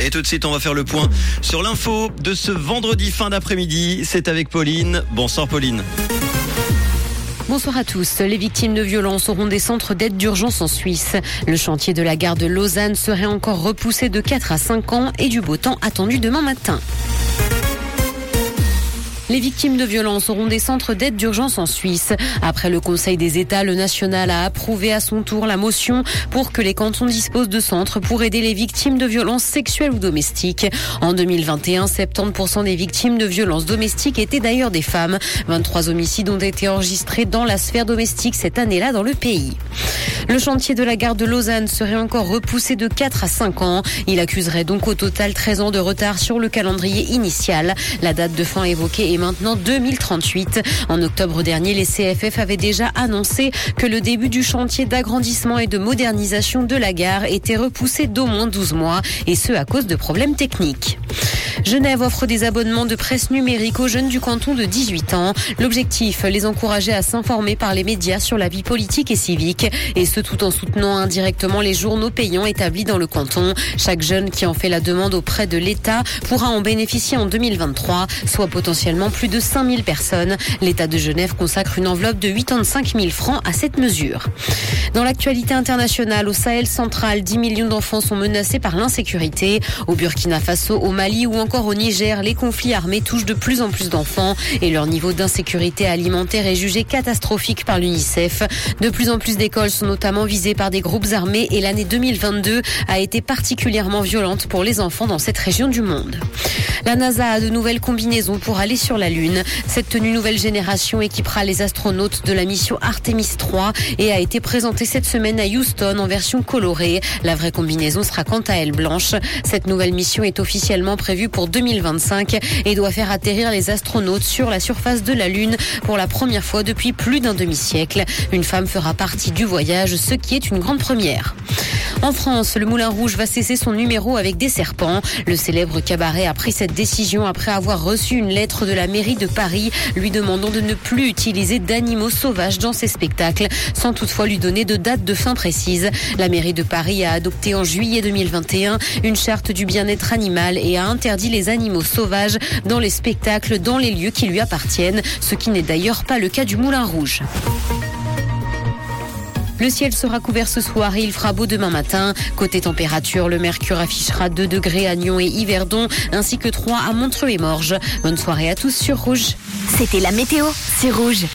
Et tout de suite, on va faire le point sur l'info de ce vendredi fin d'après-midi. C'est avec Pauline. Bonsoir Pauline. Bonsoir à tous. Les victimes de violences auront des centres d'aide d'urgence en Suisse. Le chantier de la gare de Lausanne serait encore repoussé de 4 à 5 ans et du beau temps attendu demain matin. Les victimes de violences auront des centres d'aide d'urgence en Suisse. Après le Conseil des États, le national a approuvé à son tour la motion pour que les cantons disposent de centres pour aider les victimes de violences sexuelles ou domestiques. En 2021, 70% des victimes de violences domestiques étaient d'ailleurs des femmes. 23 homicides ont été enregistrés dans la sphère domestique cette année-là dans le pays. Le chantier de la gare de Lausanne serait encore repoussé de 4 à 5 ans. Il accuserait donc au total 13 ans de retard sur le calendrier initial. La date de fin évoquée est maintenant 2038. En octobre dernier, les CFF avaient déjà annoncé que le début du chantier d'agrandissement et de modernisation de la gare était repoussé d'au moins 12 mois, et ce à cause de problèmes techniques. Genève offre des abonnements de presse numérique aux jeunes du canton de 18 ans. L'objectif, les encourager à s'informer par les médias sur la vie politique et civique, et ce tout en soutenant indirectement les journaux payants établis dans le canton. Chaque jeune qui en fait la demande auprès de l'État pourra en bénéficier en 2023, soit potentiellement plus de 5000 personnes. L'État de Genève consacre une enveloppe de 85 000 francs à cette mesure. Dans l'actualité internationale, au Sahel central, 10 millions d'enfants sont menacés par l'insécurité. Au Burkina Faso, au Mali ou encore au Niger, les conflits armés touchent de plus en plus d'enfants et leur niveau d'insécurité alimentaire est jugé catastrophique par l'UNICEF. De plus en plus d'écoles sont notamment visées par des groupes armés et l'année 2022 a été particulièrement violente pour les enfants dans cette région du monde. La NASA a de nouvelles combinaisons pour aller sur la Lune. Cette tenue nouvelle génération équipera les astronautes de la mission Artemis 3 et a été présentée cette semaine à Houston en version colorée. La vraie combinaison sera quant à elle blanche. Cette nouvelle mission est officiellement prévue pour 2025 et doit faire atterrir les astronautes sur la surface de la Lune pour la première fois depuis plus d'un demi-siècle. Une femme fera partie du voyage, ce qui est une grande première. En France, le Moulin Rouge va cesser son numéro avec des serpents. Le célèbre cabaret a pris cette décision après avoir reçu une lettre de la mairie de Paris lui demandant de ne plus utiliser d'animaux sauvages dans ses spectacles, sans toutefois lui donner de date de fin précise. La mairie de Paris a adopté en juillet 2021 une charte du bien-être animal et a interdit les animaux sauvages dans les spectacles dans les lieux qui lui appartiennent, ce qui n'est d'ailleurs pas le cas du Moulin Rouge. Le ciel sera couvert ce soir et il fera beau demain matin. Côté température, le mercure affichera 2 degrés à Nyon et Yverdon, ainsi que 3 à Montreux et Morges. Bonne soirée à tous sur Rouge. C'était la météo, c'est Rouge.